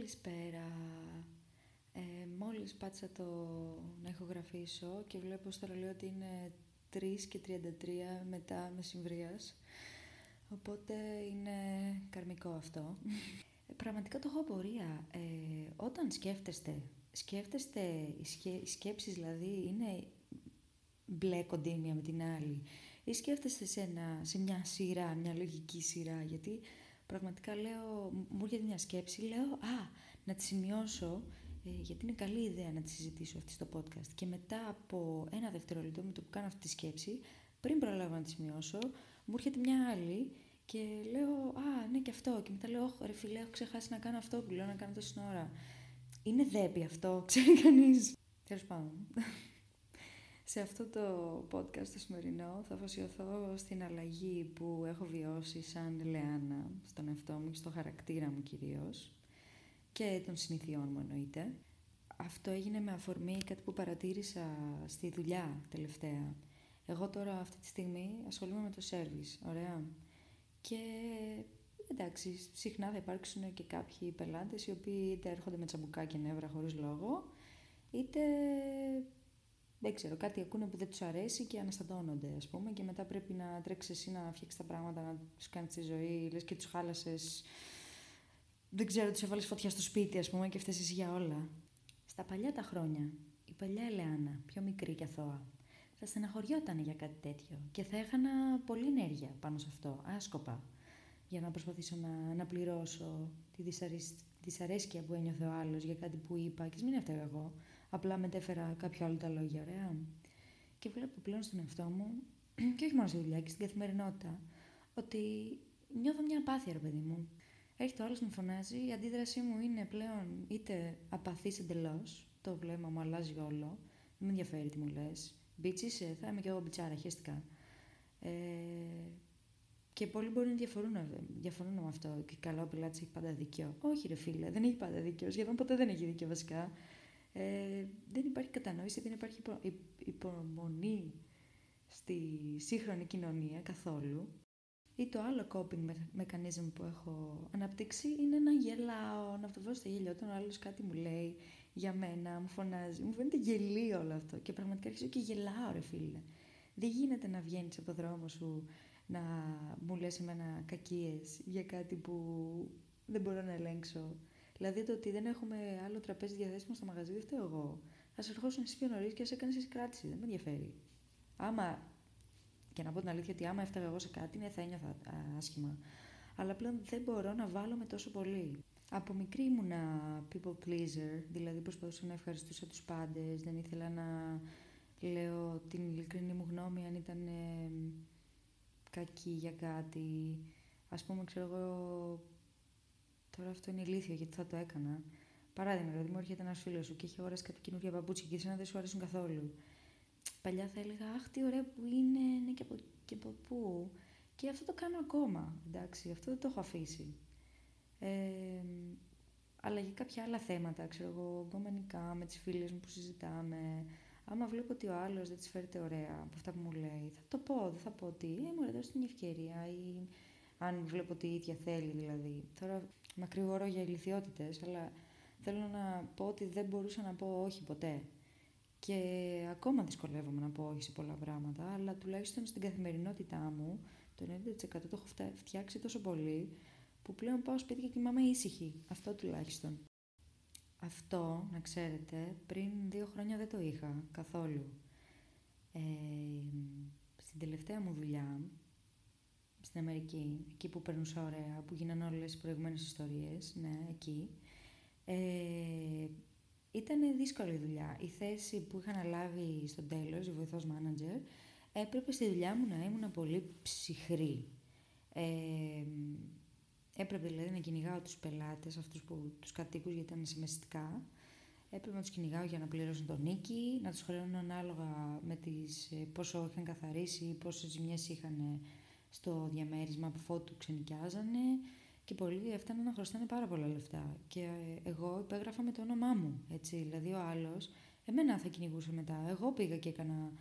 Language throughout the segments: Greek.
Καλησπέρα. Ε, μόλις πάτησα το να ηχογραφήσω και βλέπω στο ρολόι ότι είναι 3 και 33 μετά μεσημβρίας. Οπότε είναι καρμικό αυτό. Ε, πραγματικά το έχω απορία. Ε, όταν σκέφτεστε, σκέφτεστε, οι σκέψεις δηλαδή είναι μπλε κοντίνια με την άλλη ή σκέφτεστε σε, ένα, σε μια σειρά, μια λογική σειρά, γιατί πραγματικά λέω, μου έρχεται μια σκέψη, λέω, α, να τη σημειώσω, ε, γιατί είναι καλή ιδέα να τη συζητήσω αυτή στο podcast. Και μετά από ένα δευτερόλεπτο με το που κάνω αυτή τη σκέψη, πριν προλάβω να τη σημειώσω, μου έρχεται μια άλλη και λέω, α, ναι και αυτό. Και μετά λέω, ρε φίλε, έχω ξεχάσει να κάνω αυτό που λέω να κάνω τόση ώρα. Είναι δέπη αυτό, ξέρει κανείς. Τέλος πάντων. Σε αυτό το podcast το σημερινό θα αφοσιωθώ στην αλλαγή που έχω βιώσει σαν Λεάνα στον εαυτό μου και στο χαρακτήρα μου κυρίως και των συνηθιών μου εννοείται. Αυτό έγινε με αφορμή κάτι που παρατήρησα στη δουλειά τελευταία. Εγώ τώρα αυτή τη στιγμή ασχολούμαι με το σέρβις, ωραία. Και εντάξει, συχνά θα υπάρξουν και κάποιοι πελάτες οι οποίοι είτε έρχονται με τσαμπουκά και νεύρα χωρίς λόγο, είτε δεν ξέρω, κάτι ακούνε που δεν τους αρέσει και αναστατώνονται, ας πούμε, και μετά πρέπει να τρέξεις εσύ να φτιάξεις τα πράγματα, να τους κάνεις τη ζωή, λες και τους χάλασες. Δεν ξέρω, τους έβαλες φωτιά στο σπίτι, ας πούμε, και φταίει εσύ για όλα. Στα παλιά τα χρόνια, η παλιά Ελεάνα, πιο μικρή και αθώα, θα στεναχωριόταν για κάτι τέτοιο και θα έχανα πολύ ενέργεια πάνω σε αυτό, άσκοπα, για να προσπαθήσω να, να πληρώσω τη δυσαρέσκεια που ένιωθε ο άλλος για κάτι που είπα και μην έφταιγα εγώ. Απλά μετέφερα κάποιο άλλο τα λόγια, ωραία. Και βλέπω πλέον στον εαυτό μου, και όχι μόνο στη δουλειά και στην καθημερινότητα, ότι νιώθω μια απάθεια, ρε παιδί μου. Έρχεται ο άλλος μου φωνάζει, η αντίδρασή μου είναι πλέον είτε απαθής εντελώς, το βλέμμα μου αλλάζει όλο, δεν με ενδιαφέρει τι μου λες. Μπίτσι είσαι, θα είμαι και εγώ μπιτσάρα, χαίστηκα. Ε, και πολλοί μπορεί να διαφορούν, διαφορούν με αυτό. Και καλό ο πελάτη έχει πάντα δίκιο. Όχι, ρε φίλε, δεν έχει πάντα δίκιο. Σχεδόν ποτέ δεν έχει δίκιο βασικά ε, δεν υπάρχει κατανόηση, δεν υπάρχει υπομονή στη σύγχρονη κοινωνία καθόλου. Ή το άλλο coping mechanism που έχω αναπτύξει είναι να γελάω, να αυτό στο γέλιο όταν ο άλλος κάτι μου λέει για μένα, μου φωνάζει. Μου φαίνεται γελίο όλο αυτό και πραγματικά αρχίζω και γελάω ρε φίλε. Δεν γίνεται να βγαίνεις από το δρόμο σου να μου λες εμένα κακίες για κάτι που δεν μπορώ να ελέγξω Δηλαδή το ότι δεν έχουμε άλλο τραπέζι διαθέσιμο στο μαγαζί δεν φταίω εγώ. Α ερχόσουν εσύ πιο νωρί και ας έκανε εσύ κράτηση. Δεν με ενδιαφέρει. Άμα. Και να πω την αλήθεια ότι άμα έφταγα εγώ σε κάτι, ναι, θα ένιωθα άσχημα. Αλλά πλέον δεν μπορώ να βάλω με τόσο πολύ. Από μικρή ήμουνα people pleaser, δηλαδή προσπαθούσα να ευχαριστούσα τους πάντες, δεν ήθελα να λέω την ειλικρινή μου γνώμη αν ήταν ε, κακή για κάτι. Ας πούμε, ξέρω εγώ, Τώρα αυτό είναι ηλίθιο γιατί θα το έκανα. Παράδειγμα, δηλαδή μου έρχεται ένας φίλος σου και έχει αγοράσει κάτι καινούργια παπούτσια και εσένα δεν σου αρέσουν καθόλου. Παλιά θα έλεγα Αχ, τι ωραία που είναι, ναι και από, και από πού. Και αυτό το κάνω ακόμα. Εντάξει, αυτό δεν το έχω αφήσει. Ε, αλλά για κάποια άλλα θέματα, ξέρω εγώ, γκομενικά, με τις φίλες μου που συζητάμε. Άμα βλέπω ότι ο άλλος δεν τη φέρεται ωραία από αυτά που μου λέει, θα το πω. Δεν θα πω ότι ε, μου έδωσε την ευκαιρία ή αν βλέπω ότι η ίδια θέλει δηλαδή. Τώρα μακρηγορώ για ηλικιότητες, αλλά θέλω να πω ότι δεν μπορούσα να πω όχι ποτέ. Και ακόμα δυσκολεύομαι να πω όχι σε πολλά πράγματα, αλλά τουλάχιστον στην καθημερινότητά μου το 90% το έχω φτιάξει τόσο πολύ που πλέον πάω σπίτι και κοιμάμαι ήσυχη. Αυτό τουλάχιστον. Αυτό, να ξέρετε, πριν δύο χρόνια δεν το είχα καθόλου. Ε, στην τελευταία μου δουλειά, στην Αμερική, εκεί που περνούσα ωραία, που γίνανε όλες οι προηγούμενες ιστορίες, ναι, εκεί. Ε, ήταν δύσκολη δουλειά. Η θέση που είχα αναλάβει στο τέλος, η βοηθός manager, έπρεπε στη δουλειά μου να ήμουν πολύ ψυχρή. Ε, έπρεπε δηλαδή να κυνηγάω τους πελάτες, αυτούς που, τους κατοίκους γιατί ήταν semestικά. Έπρεπε να τους κυνηγάω για να πληρώσουν τον νίκη, να τους χρεώνω ανάλογα με τις, ε, πόσο είχαν καθαρίσει, πόσες ζημιές είχαν στο διαμέρισμα από φώτου ξενικιάζανε και πολλοί έφταναν να χρωστάνε πάρα πολλά λεφτά. Και εγώ υπέγραφα με το όνομά μου, έτσι. Δηλαδή ο άλλος, εμένα θα κυνηγούσε μετά. Εγώ πήγα και έκανα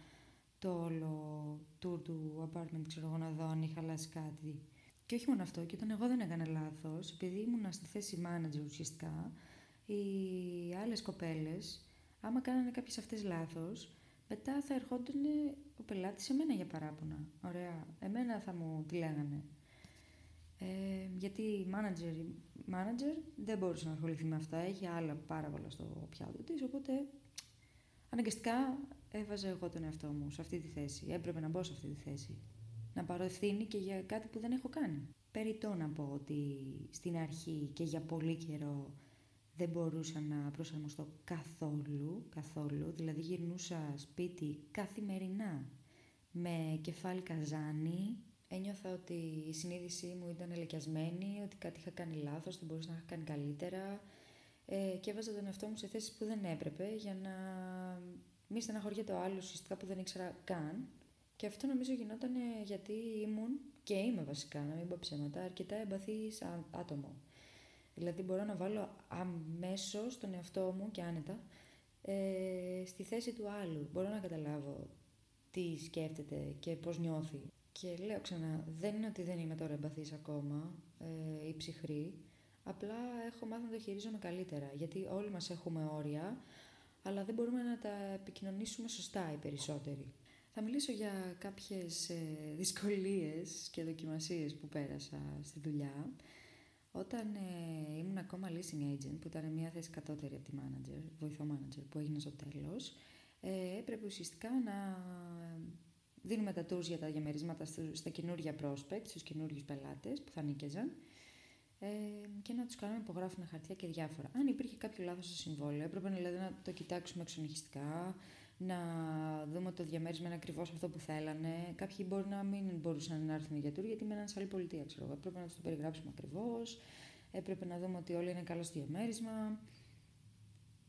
το όλο tour του apartment, ξέρω εγώ, να δω αν είχα αλλάξει κάτι. Και όχι μόνο αυτό, και όταν εγώ δεν έκανα λάθος, επειδή ήμουν στη θέση manager ουσιαστικά, οι άλλες κοπέλες, άμα κάνανε κάποιες αυτές λάθος, μετά θα ερχόταν ο πελάτης σε μένα για παράπονα. Ωραία. Εμένα θα μου τη λέγανε. Ε, γιατί manager, manager δεν μπορούσε να ασχοληθεί με αυτά, έχει άλλα πάρα πολλά στο πιάτο της, οπότε αναγκαστικά έβαζα εγώ τον εαυτό μου σε αυτή τη θέση. Έπρεπε να μπω σε αυτή τη θέση. Να πάρω ευθύνη και για κάτι που δεν έχω κάνει. Περιτώ να πω ότι στην αρχή και για πολύ καιρό δεν μπορούσα να προσαρμοστώ καθόλου, καθόλου, δηλαδή γυρνούσα σπίτι καθημερινά με κεφάλι καζάνι, ένιωθα ότι η συνείδησή μου ήταν ελεκιασμένη, ότι κάτι είχα κάνει λάθος, ότι μπορούσα να είχα κάνει καλύτερα. Ε, και έβαζα τον εαυτό μου σε θέσεις που δεν έπρεπε για να μη στεναχωριέται ο άλλος ουσιαστικά που δεν ήξερα καν. Και αυτό νομίζω γινόταν γιατί ήμουν και είμαι βασικά, να μην πω ψέματα, αρκετά εμπαθής άτομο. Δηλαδή μπορώ να βάλω αμέσως τον εαυτό μου και άνετα ε, στη θέση του άλλου. Μπορώ να καταλάβω τι σκέφτεται και πώς νιώθει. Και λέω ξανά, δεν είναι ότι δεν είμαι τώρα εμπαθής ακόμα ε, ή ψυχρή, απλά έχω μάθει να το χειρίζομαι καλύτερα, γιατί όλοι μας έχουμε όρια, αλλά δεν μπορούμε να τα επικοινωνήσουμε σωστά οι περισσότεροι. Θα μιλήσω για κάποιες ε, δυσκολίες και δοκιμασίες που πέρασα στη δουλειά. Όταν ε, ήμουν ακόμα leasing agent, που ήταν μια θέση κατώτερη από τη manager, βοηθό manager, που έγινε στο τέλος, ε, έπρεπε ουσιαστικά να δίνουμε τα tours για τα διαμερίσματα στα καινούργια prospects, στους καινούργιους πελάτες που θα νίκαιζαν ε, και να τους κάνουμε υπογράφουν χαρτιά και διάφορα. Αν υπήρχε κάποιο λάθος στο συμβόλαιο, έπρεπε δηλαδή να το κοιτάξουμε εξονυχιστικά, να δούμε το διαμέρισμα είναι ακριβώς αυτό που θέλανε. Κάποιοι μπορεί να μην μπορούσαν να έρθουν για tour γιατί μέναν σε άλλη πολιτεία, ξέρω εγώ. Έπρεπε να τους το περιγράψουμε ακριβώς. Έπρεπε να δούμε ότι όλοι είναι καλός στο διαμέρισμα.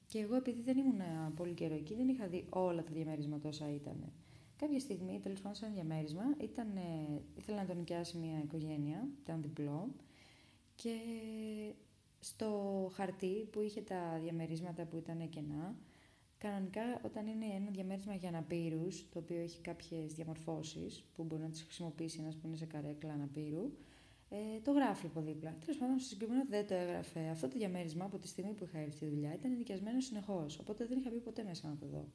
Και εγώ, επειδή δεν ήμουν πολύ καιρό εκεί, δεν είχα δει όλα τα διαμέρισματα όσα ήταν. Κάποια στιγμή, τέλος πάντων, σε ένα διαμέρισμα, ήταν, ήθελα να τον νοικιάσει μια οικογένεια, ήταν διπλό, και στο χαρτί που είχε τα διαμερίσματα που ήταν κενά, Κανονικά, όταν είναι ένα διαμέρισμα για αναπήρους, το οποίο έχει κάποιες διαμορφώσεις που μπορεί να τις χρησιμοποιήσει ένας που είναι σε καρέκλα αναπήρου, ε, το γράφει από δίπλα. Τέλος πάντων, στο συγκεκριμένο δεν το έγραφε. Αυτό το διαμέρισμα από τη στιγμή που είχα έρθει στη δουλειά ήταν νοικιασμένο συνεχώς. Οπότε δεν είχα μπει ποτέ μέσα να το δω.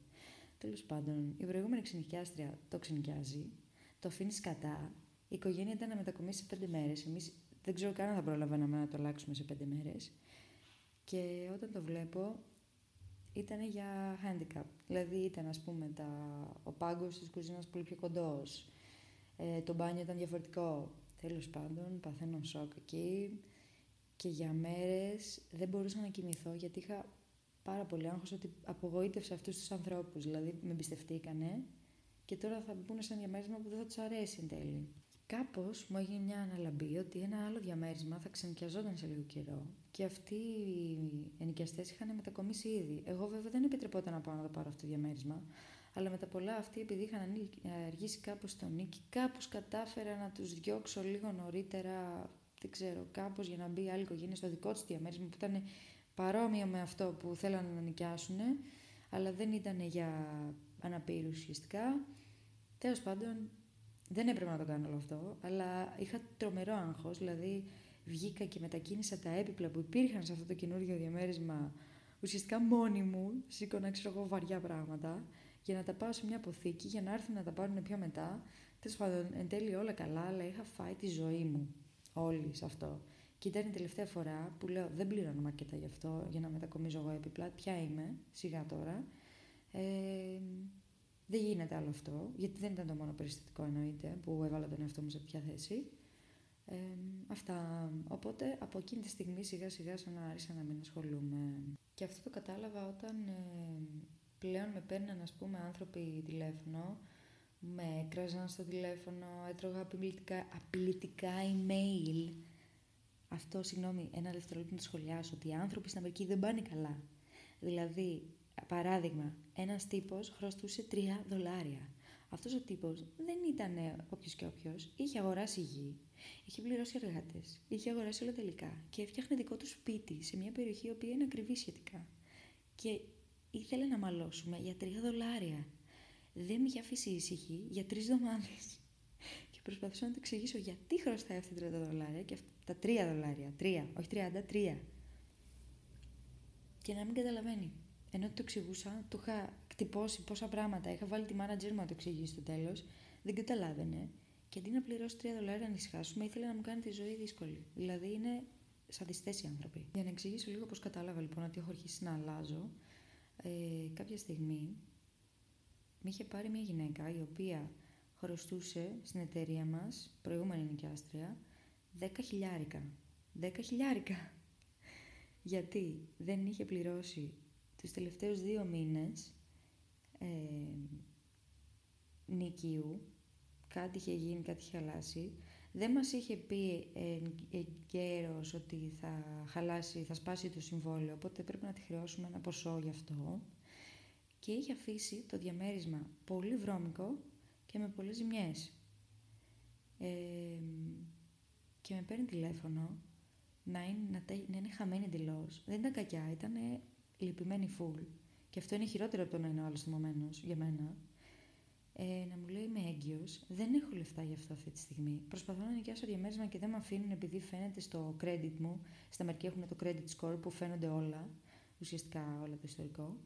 Τέλος πάντων, η προηγούμενη ξενικιάστρια το ξενικιάζει, το αφήνει κατά. Η οικογένεια ήταν να μετακομίσει σε πέντε μέρες. Εμείς δεν ξέρω καν αν θα προλαβαίναμε να το αλλάξουμε σε πέντε μέρες. Και όταν το βλέπω, ήταν για handicap. Δηλαδή ήταν ας πούμε τα... ο πάγκος της κουζίνας πολύ πιο κοντός, ε, το μπάνιο ήταν διαφορετικό. Τέλος πάντων, παθαίνω σοκ εκεί και για μέρες δεν μπορούσα να κοιμηθώ γιατί είχα πάρα πολύ άγχος ότι απογοήτευσα αυτούς τους ανθρώπους. Δηλαδή με εμπιστευτήκανε και τώρα θα μπουν σε ένα διαμέρισμα που δεν θα τους αρέσει εν τέλει. Κάπως μου έγινε μια αναλαμπή ότι ένα άλλο διαμέρισμα θα ξενοικιαζόταν σε λίγο καιρό και αυτοί οι ενοικιαστές είχαν μετακομίσει ήδη. Εγώ βέβαια δεν επιτρεπόταν να πάω να το πάρω αυτό το διαμέρισμα, αλλά με τα πολλά αυτοί, επειδή είχαν αργήσει κάπως στο νίκη, κάπως κατάφερα να τους διώξω λίγο νωρίτερα, δεν ξέρω, κάπως για να μπει άλλη οικογένεια στο δικό του διαμέρισμα που ήταν παρόμοιο με αυτό που θέλανε να νοικιάσουν, αλλά δεν ήταν για αναπήρους ουσιαστικά. Τέλος πάντων, δεν έπρεπε να το κάνω όλο αυτό, αλλά είχα τρομερό άγχος. Δηλαδή, βγήκα και μετακίνησα τα έπιπλα που υπήρχαν σε αυτό το καινούργιο διαμέρισμα ουσιαστικά μόνη μου. Σήκωνα, ξέρω εγώ, βαριά πράγματα για να τα πάω σε μια αποθήκη για να έρθουν να τα πάρουν πιο μετά. Τέλος πάντων, εν τέλει όλα καλά, αλλά είχα φάει τη ζωή μου όλη σε αυτό. Και ήταν η τελευταία φορά που λέω: Δεν πληρώνω αρκετά γι' αυτό, για να μετακομίζω εγώ έπιπλα. Ποια είμαι, σιγά τώρα. Ε, δεν γίνεται άλλο αυτό, γιατί δεν ήταν το μόνο περιστατικό εννοείται που έβαλα τον εαυτό μου σε ποια θέση. Ε, αυτά. Οπότε από εκείνη τη στιγμή σιγά σιγά σαν να άρχισα να μην ασχολούμαι. Και αυτό το κατάλαβα όταν ε, πλέον με παίρναν ας πούμε άνθρωποι τηλέφωνο, με έκραζαν στο τηλέφωνο, έτρωγα απειλητικά, απειλητικά email. Αυτό, συγγνώμη, ένα δευτερόλεπτο να το σχολιάσω, ότι οι άνθρωποι στην Αμερική δεν πάνε καλά. Δηλαδή, Παράδειγμα, ένας τύπος χρωστούσε 3 δολάρια. Αυτός ο τύπος δεν ήταν όποιος και όποιος. Είχε αγοράσει γη, είχε πληρώσει εργάτες, είχε αγοράσει όλα τελικά και έφτιαχνε δικό του σπίτι σε μια περιοχή η οποία είναι ακριβή σχετικά. Και ήθελε να μαλώσουμε για 3 δολάρια. Δεν με είχε αφήσει ήσυχη για τρεις εβδομάδες. Και προσπαθούσα να του εξηγήσω γιατί χρωστάει αυτή τα 30 δολάρια και αυτά τα 3 δολάρια. 3, όχι 30, 3. Και να μην καταλαβαίνει. Ενώ του εξηγούσα, του είχα κτυπώσει πόσα πράγματα. Είχα βάλει τη manager μου να το εξηγήσει στο τέλος. Δεν καταλάβαινε. Και αντί να πληρώσει 3 δολάρια να ησυχάσουμε, ήθελε να μου κάνει τη ζωή δύσκολη. Δηλαδή είναι σαντιστέ οι άνθρωποι. Για να εξηγήσω λίγο πώς κατάλαβα λοιπόν ότι έχω αρχίσει να αλλάζω, ε, κάποια στιγμή με είχε πάρει μια γυναίκα η οποία χρωστούσε στην εταιρεία μας, προηγούμενη νοικιάστρια, 10 χιλιάρικα. 10 χιλιάρικα! Γιατί δεν είχε πληρώσει τους τελευταίους δύο μήνες ε, νοικίου, κάτι είχε γίνει, κάτι είχε χαλάσει. Δεν μας είχε πει εγκαίρως ότι θα χαλάσει, θα σπάσει το συμβόλαιο, οπότε πρέπει να τη χρεώσουμε ένα ποσό γι' αυτό. Και είχε αφήσει το διαμέρισμα πολύ βρώμικο και με πολλές ζημιές. Ε, και με παίρνει τηλέφωνο να είναι, να, να είναι χαμένη εντελώς. Δεν ήταν κακιά, ήταν λυπημένη φουλ. Και αυτό είναι χειρότερο από το να είναι ο άλλος για μένα. Ε, να μου λέει είμαι έγκυος, δεν έχω λεφτά για αυτό αυτή τη στιγμή. Προσπαθώ να νοικιάσω διαμέρισμα και δεν με αφήνουν επειδή φαίνεται στο credit μου. Στα μερικοί έχουν το credit score που φαίνονται όλα, ουσιαστικά όλο το ιστορικό.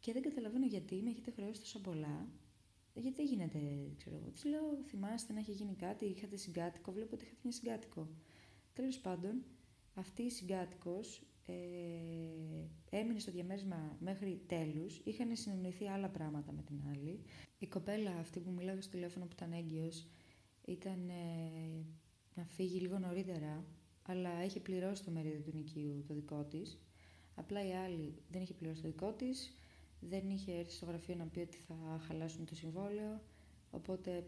Και δεν καταλαβαίνω γιατί με έχετε χρεώσει τόσο πολλά γιατί δεν γίνεται, ξέρω εγώ. Της λέω, θυμάστε να έχει γίνει κάτι, είχατε συγκάτοικο, βλέπω ότι είχατε μια συγκάτοικο. Τέλος πάντων, αυτή η συγκάτοικος ε, έμεινε στο διαμέρισμα μέχρι τέλους. Είχαν συνεννοηθεί άλλα πράγματα με την άλλη. Η κοπέλα αυτή που μιλάγε στο τηλέφωνο που ήταν έγκυος ήταν ε, να φύγει λίγο νωρίτερα, αλλά είχε πληρώσει το μερίδιο του νοικίου το δικό της. Απλά η άλλη δεν είχε πληρώσει το δικό της δεν είχε έρθει στο γραφείο να πει ότι θα χαλάσουν το συμβόλαιο, οπότε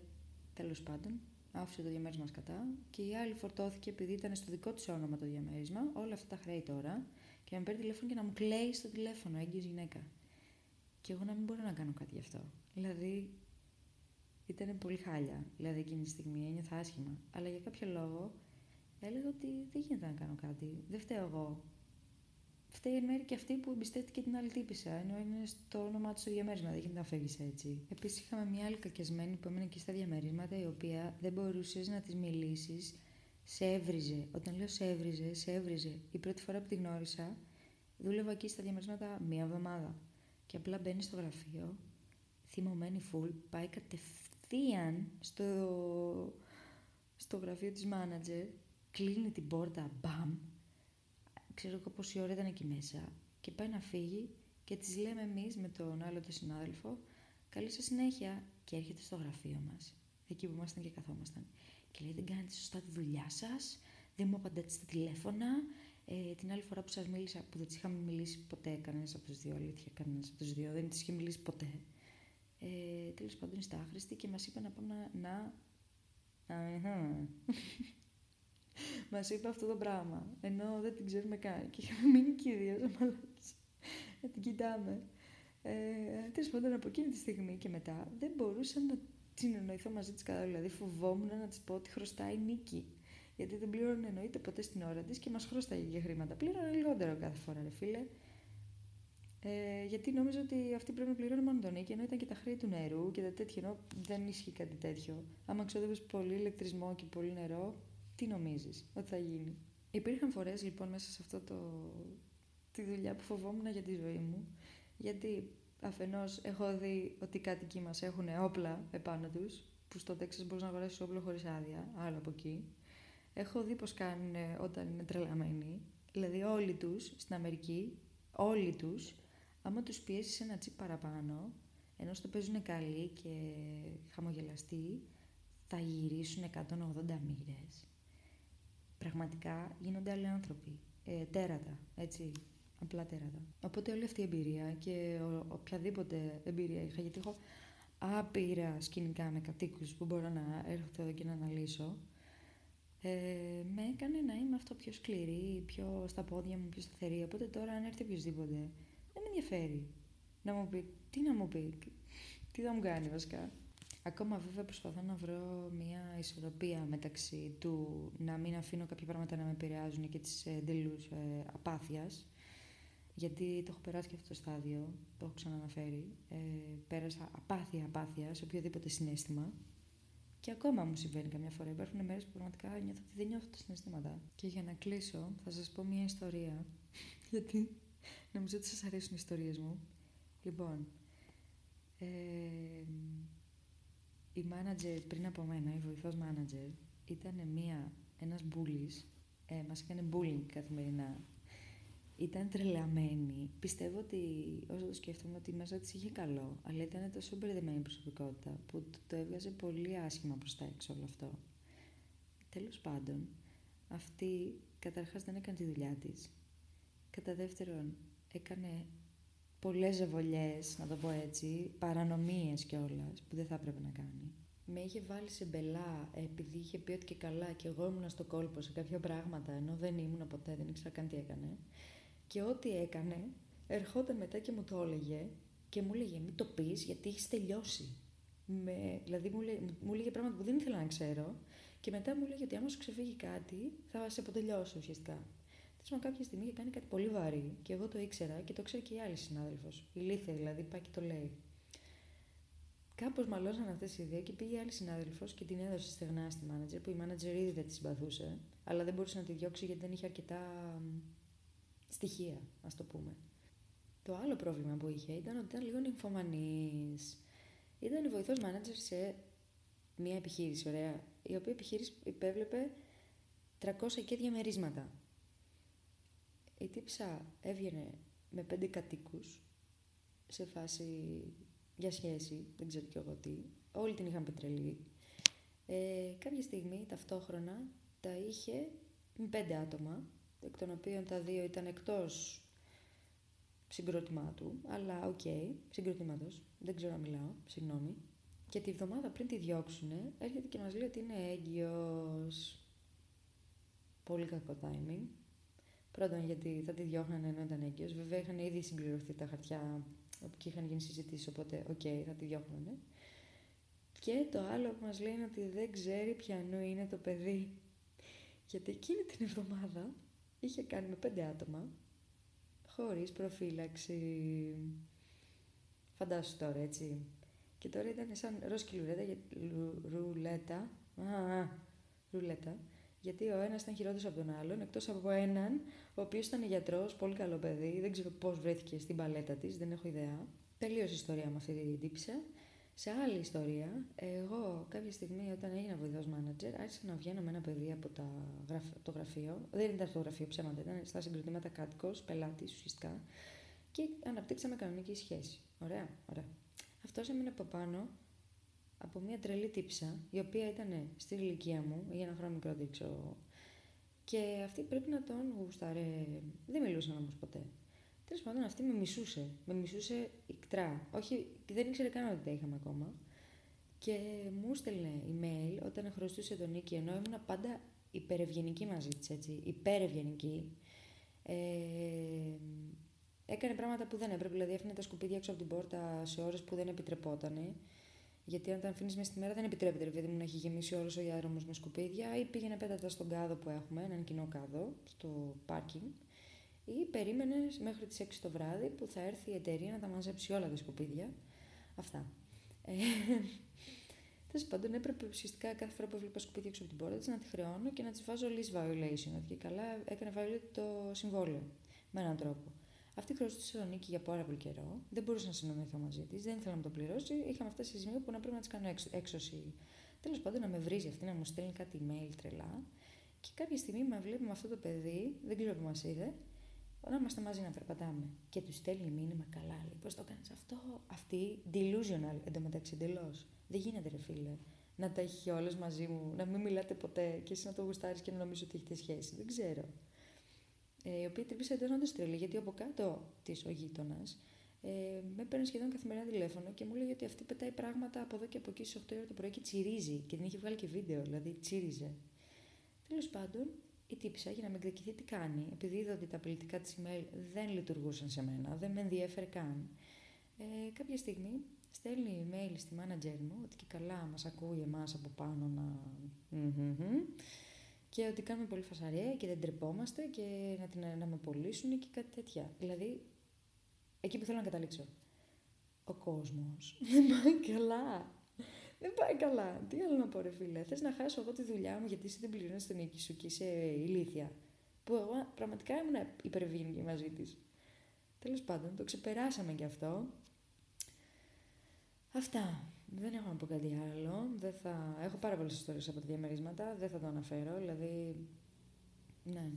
τέλος πάντων άφησε το διαμέρισμα κατά και η άλλη φορτώθηκε επειδή ήταν στο δικό της όνομα το διαμέρισμα, όλα αυτά τα χρέη τώρα και να με παίρνει τηλέφωνο και να μου κλαίει στο τηλέφωνο, έγκυος γυναίκα. Και εγώ να μην μπορώ να κάνω κάτι γι' αυτό. Δηλαδή, ήταν πολύ χάλια, δηλαδή εκείνη τη στιγμή, ένιωθα άσχημα. Αλλά για κάποιο λόγο έλεγα ότι δεν γίνεται να κάνω κάτι. Δεν φταίω εγώ φταίει εν μέρει και αυτή που εμπιστεύτηκε την άλλη τύπησα, ενώ είναι στο όνομά του στο διαμέρισμα. Δεν γίνεται να φεύγεις έτσι. Επίσης, είχαμε μια άλλη κακιασμένη που έμενε και στα διαμερίσματα, η οποία δεν μπορούσες να της μιλήσεις, σε έβριζε. Όταν λέω σε έβριζε, σε έβριζε. Η πρώτη φορά που τη γνώρισα, δούλευα εκεί στα διαμερίσματα μία εβδομάδα. Και απλά μπαίνει στο γραφείο, θυμωμένη φουλ, πάει κατευθείαν στο, στο γραφείο της μάνατζερ, κλείνει την πόρτα, μπαμ, ξέρω εγώ πόση ώρα ήταν εκεί μέσα και πάει να φύγει και της λέμε εμείς με τον άλλο τον συνάδελφο καλή σας συνέχεια και έρχεται στο γραφείο μας εκεί που ήμασταν και καθόμασταν. Και λέει δεν κάνετε σωστά τη δουλειά σας δεν μου απαντάτε στα τηλέφωνα ε, την άλλη φορά που σας μίλησα που δεν της είχαμε μιλήσει ποτέ κανένας από τους δύο αλήθεια κανένας από τους δύο δεν της είχε μιλήσει ποτέ. Ε, τέλος πάντων είστε άχρηστοι και μας είπε να πάμε να, να... Μας είπε αυτό το πράγμα. Ενώ δεν την ξέρουμε καν. Και είχαμε μείνει κυρίω να την κοιτάμε. Ε, Τέλος πάντων, από εκείνη τη στιγμή και μετά δεν μπορούσα να συνεννοηθώ μαζί της καθόλου. Δηλαδή, φοβόμουν να της πω ότι χρωστάει νίκη. Γιατί δεν πλήρωνε εννοείται ποτέ στην ώρα της και μας χρωστάει για χρήματα. Πλήρωνε λιγότερο κάθε φορά, ρε φίλε. Ε, γιατί νόμιζα ότι αυτή πρέπει να πληρώνει μόνο τον νίκη, ενώ ήταν και τα χρέη του νερού και τα τέτοια. Ενώ δεν ισχύει κάτι τέτοιο. Άμα ξόδευες πολύ ηλεκτρισμό και πολύ νερό, τι νομίζεις ότι θα γίνει; Υπήρχαν φορές λοιπόν μέσα σε αυτό το... τη δουλειά που φοβόμουν για τη ζωή μου, γιατί αφενός έχω δει ότι οι κάτοικοι μας έχουν όπλα επάνω τους, που στο Τέξας μπορείς να αγοράσεις όπλο χωρίς άδεια, άλλο από εκεί. Έχω δει πώς κάνουν όταν είναι τρελαμένοι, δηλαδή όλοι τους στην Αμερική, όλοι τους, άμα τους πιέσεις ένα τσίπ παραπάνω, ενώ στο παίζουν καλοί και χαμογελαστοί, θα γυρίσουν 180 μοίρες πραγματικά γίνονται άλλοι άνθρωποι. Ε, τέρατα, έτσι. Απλά τέρατα. Οπότε όλη αυτή η εμπειρία και οποιαδήποτε εμπειρία είχα, γιατί έχω άπειρα σκηνικά με κατοίκους που μπορώ να έρθω εδώ και να αναλύσω, ε, με έκανε να είμαι αυτό πιο σκληρή, πιο στα πόδια μου, πιο σταθερή. Οπότε τώρα, αν έρθει οποιοδήποτε, δεν με ενδιαφέρει να μου πει τι να μου πει, τι θα μου κάνει βασικά. Ακόμα βέβαια προσπαθώ να βρω μια ισορροπία μεταξύ του να μην αφήνω κάποια πράγματα να με επηρεάζουν και της εντελού ε, απάθειας γιατί το έχω περάσει και αυτό το στάδιο, το έχω ξαναναφέρει. Ε, πέρασα απάθεια, απάθεια σε οποιοδήποτε συνέστημα Και ακόμα μου συμβαίνει καμιά φορά. Υπάρχουν μέρες που πραγματικά νιώθω ότι δεν νιώθω τα συναισθήματα. Και για να κλείσω, θα σας πω μια ιστορία. Γιατί νομίζω ότι σας αρέσουν οι ιστορίες μου. Λοιπόν, ε, η manager πριν από μένα, η βοηθός manager, ήταν μία, ένας μπούλης, ε, μας έκανε bullying καθημερινά. Ήταν τρελαμένη. Πιστεύω ότι, όσο το σκέφτομαι, ότι μέσα της είχε καλό, αλλά ήταν τόσο μπερδεμένη προσωπικότητα που το έβγαζε πολύ άσχημα προς τα έξω όλο αυτό. Τέλος πάντων, αυτή καταρχάς δεν έκανε τη δουλειά της. Κατά δεύτερον, έκανε πολλές ζεβολιές, να το πω έτσι, παρανομίες κιόλας που δεν θα έπρεπε να κάνει. Με είχε βάλει σε μπελά επειδή είχε πει ότι και καλά και εγώ ήμουν στο κόλπο σε κάποια πράγματα ενώ δεν ήμουν ποτέ, δεν ήξερα καν τι έκανε. Και ό,τι έκανε, ερχόταν μετά και μου το έλεγε και μου έλεγε μην το πεις γιατί έχεις τελειώσει. Με, δηλαδή μου, λέ, μου έλεγε πράγματα που δεν ήθελα να ξέρω και μετά μου έλεγε ότι άμα σου ξεφύγει κάτι θα σε αποτελειώσω ουσιαστικά. Τέλο κάποια στιγμή είχε κάνει κάτι πολύ βαρύ και εγώ το ήξερα και το ξέρει και η άλλη συνάδελφος. Η Λίθια δηλαδή, πάει και το λέει. Κάπως μαλώσαν αυτές οι ιδέε και πήγε η άλλη συνάδελφος και την έδωσε στεγνά στη μάνατζερ, που η μάνατζερ ήδη δεν της συμπαθούσε, αλλά δεν μπορούσε να τη διώξει γιατί δεν είχε αρκετά στοιχεία, ας το πούμε. Το άλλο πρόβλημα που είχε ήταν ότι ήταν λίγο νυμφωμανής. Ήταν η βοηθός μάνατζερ σε μια επιχείρηση, ωραία, η οποία επιχείρηση υπέβλεπε 300 και διαμερίσματα. Η τύψα έβγαινε με πέντε κατοίκους σε φάση για σχέση, δεν ξέρω κι εγώ τι. Όλοι την είχαν πετρελή. Ε, κάποια στιγμή ταυτόχρονα τα είχε με πέντε άτομα, εκ των οποίων τα δύο ήταν εκτός συγκρότημά αλλά OK, okay, συγκροτήματος, δεν ξέρω να μιλάω, συγγνώμη. Και τη βδομάδα πριν τη διώξουνε, έρχεται και μας λέει ότι είναι έγκυος. Πολύ κακό timing. Πρώτον, γιατί θα τη διώχνανε ενώ ήταν έγκυος. Βέβαια, είχαν ήδη συμπληρωθεί τα χαρτιά και είχαν γίνει συζητήσεις, οπότε, OK, okay, θα τη διώχνανε. Και το άλλο που μας λέει είναι ότι δεν ξέρει ποιανού είναι το παιδί. Γιατί εκείνη την εβδομάδα είχε κάνει με πέντε άτομα, χωρίς προφύλαξη. Φαντάσου τώρα, έτσι. Και τώρα ήταν σαν ροσκι λουρέτα, ρουλέτα, α, ρουλέτα, γιατί ο ένας ήταν χειρότερος από τον άλλον, εκτός από έναν, ο οποίος ήταν γιατρός, πολύ καλό παιδί, δεν ξέρω πώς βρέθηκε στην παλέτα της, δεν έχω ιδέα. Τελείωσε η ιστορία με αυτή την τύψη. Σε άλλη ιστορία, εγώ κάποια στιγμή όταν έγινα βοηθός μάνατζερ, άρχισα να βγαίνω με ένα παιδί από τα, το γραφείο. Δεν ήταν στο γραφείο ψέματα, ήταν στα συγκροτήματα κάτοικο, πελάτης ουσιαστικά. Και αναπτύξαμε κανονική σχέση. Ωραία, ωραία. Αυτός έμεινε από πάνω από μια τρελή τύψα, η οποία ήταν στην ηλικία μου, για ένα χρόνο μικρότερη, ξέρω Και αυτή πρέπει να τον γουστάρε. Δεν μιλούσαν όμως ποτέ. Τέλος πάντων, αυτή με μισούσε. Με μισούσε ικτρά. Όχι, δεν ήξερε καν ότι τα είχαμε ακόμα. Και μου στέλνε email όταν χρωστούσε τον Νίκη, ενώ ήμουν πάντα υπερευγενική μαζί της, έτσι. Υπερευγενική. Ε, έκανε πράγματα που δεν έπρεπε, δηλαδή έφυγε τα σκουπίδια έξω από την πόρτα σε ώρες που δεν επιτρεπότανε. Γιατί αν τα αφήνεις μέσα στη μέρα δεν επιτρέπεται, ρε παιδί μου, να έχει γεμίσει όλος ο διάδρομος με σκουπίδια, ή πήγαινε πέτατα στον κάδο που έχουμε, έναν κοινό κάδο, στο πάρκινγκ, ή περίμενες μέχρι τις 6 το βράδυ που θα έρθει η εταιρεία να τα μαζέψει όλα τα σκουπίδια. Αυτά. Ε, Τέλος πάντων, έπρεπε ουσιαστικά κάθε φορά που έβλεπα σκουπίδια έξω από την πόρτα της να τη χρεώνω και να τη βάζω list violation. Ότι καλά έκανε violate το συμβόλαιο. Με έναν τρόπο. Αυτή χρωστούσε τον Νίκη για πάρα πολύ καιρό. Δεν μπορούσα να συνομιλήσω μαζί της, δεν ήθελα να το πληρώσει. Είχαμε φτάσει σε σημείο που να πρέπει να της κάνω έξωση. Τέλος πάντων, να με βρίζει αυτή, να μου στέλνει κάτι email τρελά. Και κάποια στιγμή με βλέπει με αυτό το παιδί, δεν ξέρω που μας είδε, να είμαστε μαζί να περπατάμε. Και του στέλνει μήνυμα καλά, λέει, πώς το κάνεις αυτό; Αυτή delusional εντωμεταξύ εντελώς. Δεν γίνεται, ρε φίλε, να τα έχει όλε μαζί μου, να μην μιλάτε ποτέ και εσύ να το γουστάρεις και να νομίζω ότι έχετε σχέση. Δεν ξέρω ε, η οποία τρύπησε ήταν όντω τρελή, γιατί από κάτω της ο γείτονας ε, με παίρνει σχεδόν καθημερινά τηλέφωνο και μου λέει ότι αυτή πετάει πράγματα από εδώ και από εκεί στι 8 ώρα το πρωί και τσιρίζει. Και την είχε βγάλει και βίντεο, δηλαδή τσίριζε. Τέλος πάντων, η τύπησα για να με εκδικηθεί τι κάνει, επειδή είδα ότι τα πολιτικά της email δεν λειτουργούσαν σε μένα, δεν με ενδιέφερε καν. Ε, κάποια στιγμή στέλνει email στη manager μου ότι και καλά μας ακούει εμάς από πάνω να και ότι κάνουμε πολύ φασαρία και δεν τρεπόμαστε και να, την, να με απολύσουν και κάτι τέτοια. Δηλαδή, εκεί που θέλω να καταλήξω. Ο κόσμος δεν πάει καλά. δεν πάει καλά. Τι άλλο να πω, ρε φίλε. Θες να χάσω εγώ τη δουλειά μου γιατί εσύ δεν πληρώνεις τον νίκη σου και είσαι ηλίθια. Που εγώ πραγματικά ήμουν υπερβίνικη μαζί της. Τέλος πάντων, το ξεπεράσαμε κι αυτό. Αυτά. Δεν έχω να πω κάτι άλλο. Δεν θα... Έχω πάρα πολλές ιστορίες από τα διαμερίσματα. Δεν θα το αναφέρω. Δηλαδή. Ναι.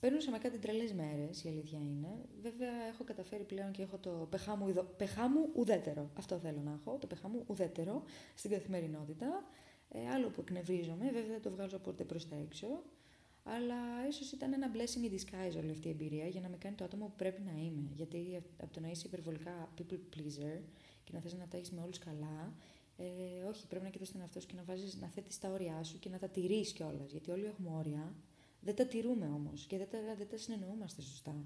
Παίρνουσα με κάτι τρελές μέρες, η αλήθεια είναι. Βέβαια, έχω καταφέρει πλέον και έχω το πεχά μου, ειδο... πεχά μου ουδέτερο. Αυτό θέλω να έχω. Το πεχά μου ουδέτερο στην καθημερινότητα. Ε, άλλο που εκνευρίζομαι, βέβαια δεν το βγάζω ποτέ προς τα έξω. Αλλά ίσως ήταν ένα blessing in disguise όλη αυτή η εμπειρία για να με κάνει το άτομο που πρέπει να είμαι. Γιατί από το να είσαι υπερβολικά people pleaser και να θες να τα έχεις με όλους καλά, ε, όχι, πρέπει να κοιτάς τον εαυτό σου και να, βάζεις, να θέτεις τα όρια σου και να τα τηρείς κιόλας. Γιατί όλοι έχουμε όρια, δεν τα τηρούμε όμως και δεν τα, δεν τα συνεννοούμαστε σωστά.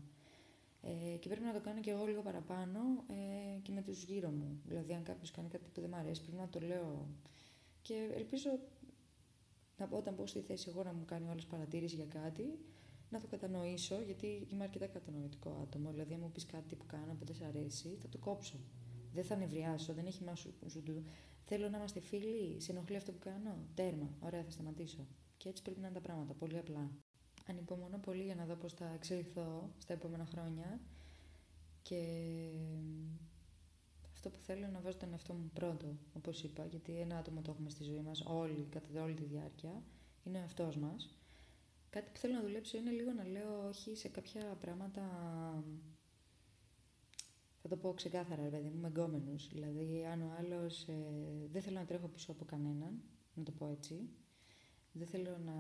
Ε, και πρέπει να το κάνω και εγώ λίγο παραπάνω ε, και με τους γύρω μου. Δηλαδή, αν κάποιος κάνει κάτι που δεν μου αρέσει, πρέπει να το λέω. Και ελπίζω να πω όταν πω στη θέση εγώ να μου κάνει όλες παρατήρηση για κάτι, να το κατανοήσω, γιατί είμαι αρκετά κατανοητικό άτομο. Δηλαδή, αν μου πεις κάτι που κάνω που δεν σε αρέσει, θα το κόψω. Δεν θα νευριάσω, δεν έχει μάσου σου του. Θέλω να είμαστε φίλοι, σε ενοχλεί αυτό που κάνω. Τέρμα. Ωραία, θα σταματήσω. Και έτσι πρέπει να είναι τα πράγματα. Πολύ απλά. Ανυπομονώ πολύ για να δω πώς θα εξελιχθώ στα επόμενα χρόνια. Και αυτό που θέλω είναι να βάζω τον εαυτό μου πρώτο, όπως είπα, γιατί ένα άτομο το έχουμε στη ζωή μας, όλοι, κατά όλη τη διάρκεια, είναι ο εαυτός μας. Κάτι που θέλω να δουλέψω είναι λίγο να λέω όχι σε κάποια πράγματα θα το πω ξεκάθαρα, ρε παιδί μου, με γκόμενους. Δηλαδή, αν ο άλλος... Ε, δεν θέλω να τρέχω πίσω από κανέναν, να το πω έτσι. Δεν θέλω να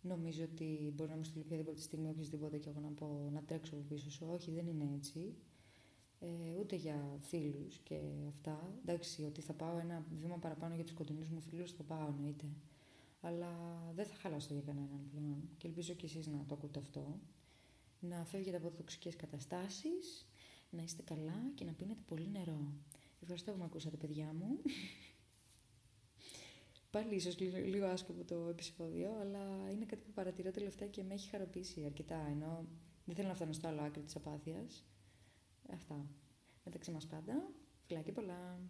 νομίζω ότι μπορεί να μου στείλει οποιαδήποτε στιγμή οποιοδήποτε και εγώ να πω να τρέξω από πίσω σου. Όχι, δεν είναι έτσι. Ε, ούτε για φίλους και αυτά. Εντάξει, ότι θα πάω ένα βήμα παραπάνω για τους κοντινούς μου φίλους, θα πάω εννοείται. Αλλά δεν θα χαλάσω για κανέναν πλέον. Και ελπίζω και εσείς να το ακούτε αυτό. Να φεύγετε από τοξικές καταστάσεις, να είστε καλά και να πίνετε πολύ νερό. Ευχαριστώ που με ακούσατε παιδιά μου. Πάλι ίσως λίγο, λίγο άσκοπο το επεισόδιο, αλλά είναι κάτι που παρατηρώ τελευταία και με έχει χαροποιήσει αρκετά, ενώ δεν θέλω να φτάνω στο άλλο άκρη της απάθειας. Αυτά. Μεταξύ μας πάντα. Φιλάκια πολλά.